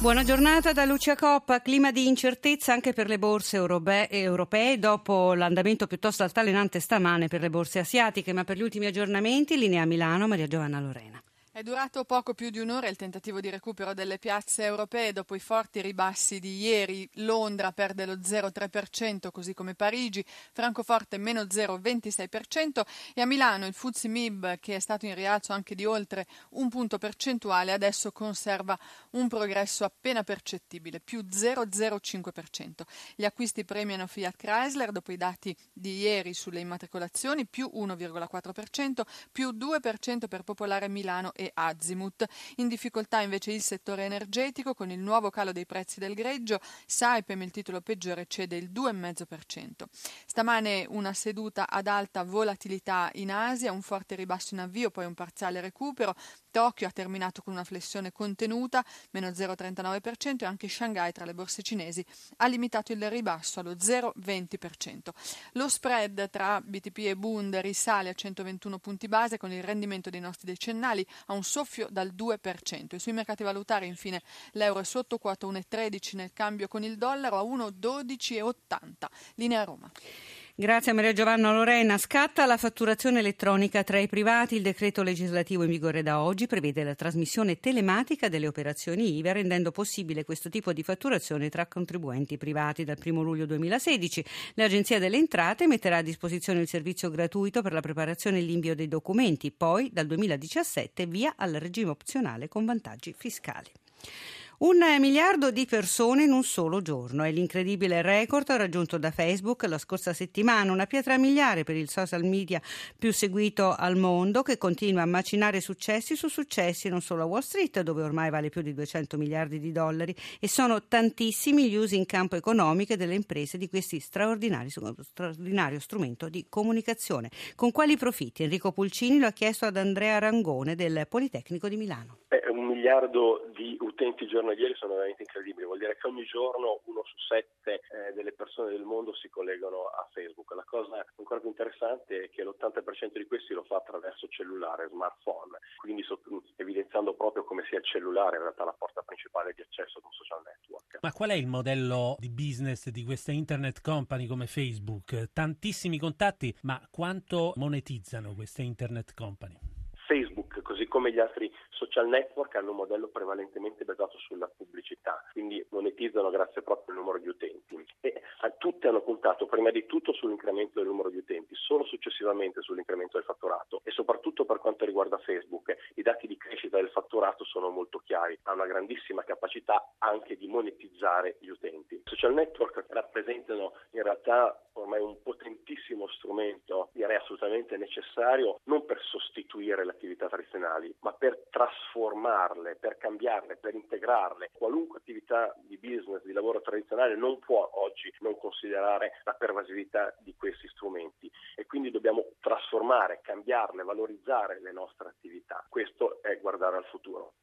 Buona giornata da Lucia Coppa. Clima di incertezza anche per le borse europee dopo l'andamento piuttosto altalenante stamane per le borse asiatiche, ma per gli ultimi aggiornamenti linea Milano Maria Giovanna Lorena. È durato poco più di un'ora il tentativo di recupero delle piazze europee dopo i forti ribassi di ieri. Londra perde lo 0,3%, così come Parigi, Francoforte meno 0,26% e a Milano il Fuzzi Mib, che è stato in rialzo anche di oltre un punto percentuale, adesso conserva un progresso appena percettibile, più 0,05%. Gli acquisti premiano Fiat Chrysler dopo i dati di ieri sulle immatricolazioni, più 1,4%, più 2% per Popolare Milano e Azimut. In difficoltà invece il settore energetico con il nuovo calo dei prezzi del greggio, Saipem il titolo peggiore cede il 2,5%. Stamane una seduta ad alta volatilità in Asia, un forte ribasso in avvio, poi un parziale recupero. Tokyo ha terminato con una flessione contenuta, meno 0,39% e anche Shanghai tra le borse cinesi ha limitato il ribasso allo 0,20%. Lo spread tra BTP e Bund risale a 121 punti base con il rendimento dei nostri decennali a un soffio dal 2%. E sui mercati valutari, infine, l'euro è sotto quota 1,13 nel cambio con il dollaro a 1,12,80. Linea Roma. Grazie a Maria Giovanna Lorena. Scatta la fatturazione elettronica tra i privati. Il decreto legislativo in vigore da oggi prevede la trasmissione telematica delle operazioni IVA, rendendo possibile questo tipo di fatturazione tra contribuenti privati. Dal 1 luglio 2016 l'Agenzia delle Entrate metterà a disposizione il servizio gratuito per la preparazione e l'invio dei documenti, poi dal 2017 via al regime opzionale con vantaggi fiscali. Un miliardo di persone in un solo giorno è l'incredibile record raggiunto da Facebook la scorsa settimana, una pietra miliare per il social media più seguito al mondo che continua a macinare successi su successi non solo a Wall Street dove ormai vale più di 200 miliardi di dollari e sono tantissimi gli usi in campo economico delle imprese di questi straordinario strumento di comunicazione. Con quali profitti? Enrico Pulcini lo ha chiesto ad Andrea Rangone del Politecnico di Milano. Miliardo di utenti giornalieri sono veramente incredibili, vuol dire che ogni giorno uno su sette eh, delle persone del mondo si collegano a Facebook. La cosa ancora più interessante è che l'80% di questi lo fa attraverso cellulare, smartphone, quindi so, evidenziando proprio come sia il cellulare in realtà la porta principale di accesso ad un social network. Ma qual è il modello di business di queste internet company come Facebook? Tantissimi contatti, ma quanto monetizzano queste internet company? Così come gli altri social network, hanno un modello prevalentemente basato sulla pubblicità, quindi monetizzano grazie proprio al numero di utenti. E tutte hanno puntato prima di tutto sull'incremento del numero di utenti, solo successivamente sull'incremento del fatturato e soprattutto per quanto riguarda Facebook, i dati di crescita del fatturato sono molto chiari, ha una grandissima capacità anche di monetizzare gli utenti. I social network rappresentano in realtà ormai un potentissimo strumento, direi assolutamente necessario, non per sostituire le attività tradizionali, ma per trasformarle, per cambiarle, per integrarle. Qualunque attività di business, di lavoro tradizionale non può oggi non considerare la pervasività di questi strumenti e quindi dobbiamo trasformare, cambiarle, valorizzare le nostre attività. Questo è guardare al futuro.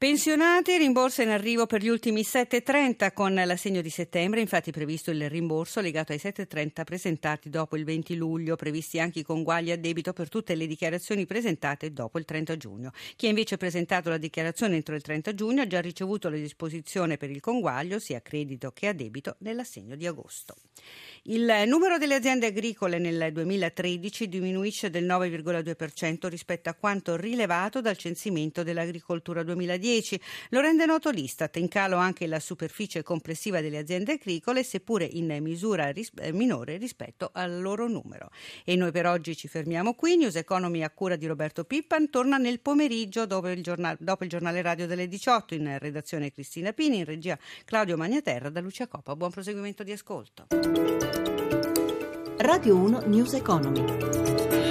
Pensionati, rimborso in arrivo per gli ultimi 7,30 con l'assegno di settembre, infatti previsto il rimborso legato ai 7,30 presentati dopo il 20 luglio, previsti anche i conguagli a debito per tutte le dichiarazioni presentate dopo il 30 giugno. Chi ha invece presentato la dichiarazione entro il 30 giugno ha già ricevuto la disposizione per il conguaglio, sia a credito che a debito, nell'assegno di agosto. Il numero delle aziende agricole nel 2013 diminuisce del 9,2% rispetto a quanto rilevato dal censimento dell'agricoltura 2010. Lo rende noto l'Istat, in calo anche la superficie complessiva delle aziende agricole, seppure in misura ris- eh, minore rispetto al loro numero. E noi per oggi ci fermiamo qui. News Economy a cura di Roberto Pippan torna nel pomeriggio dopo il, giornale, dopo il giornale radio delle 18 in redazione Cristina Pini, in regia Claudio Magnaterra da Lucia Coppa. Buon proseguimento di ascolto. Radio 1 News Economy.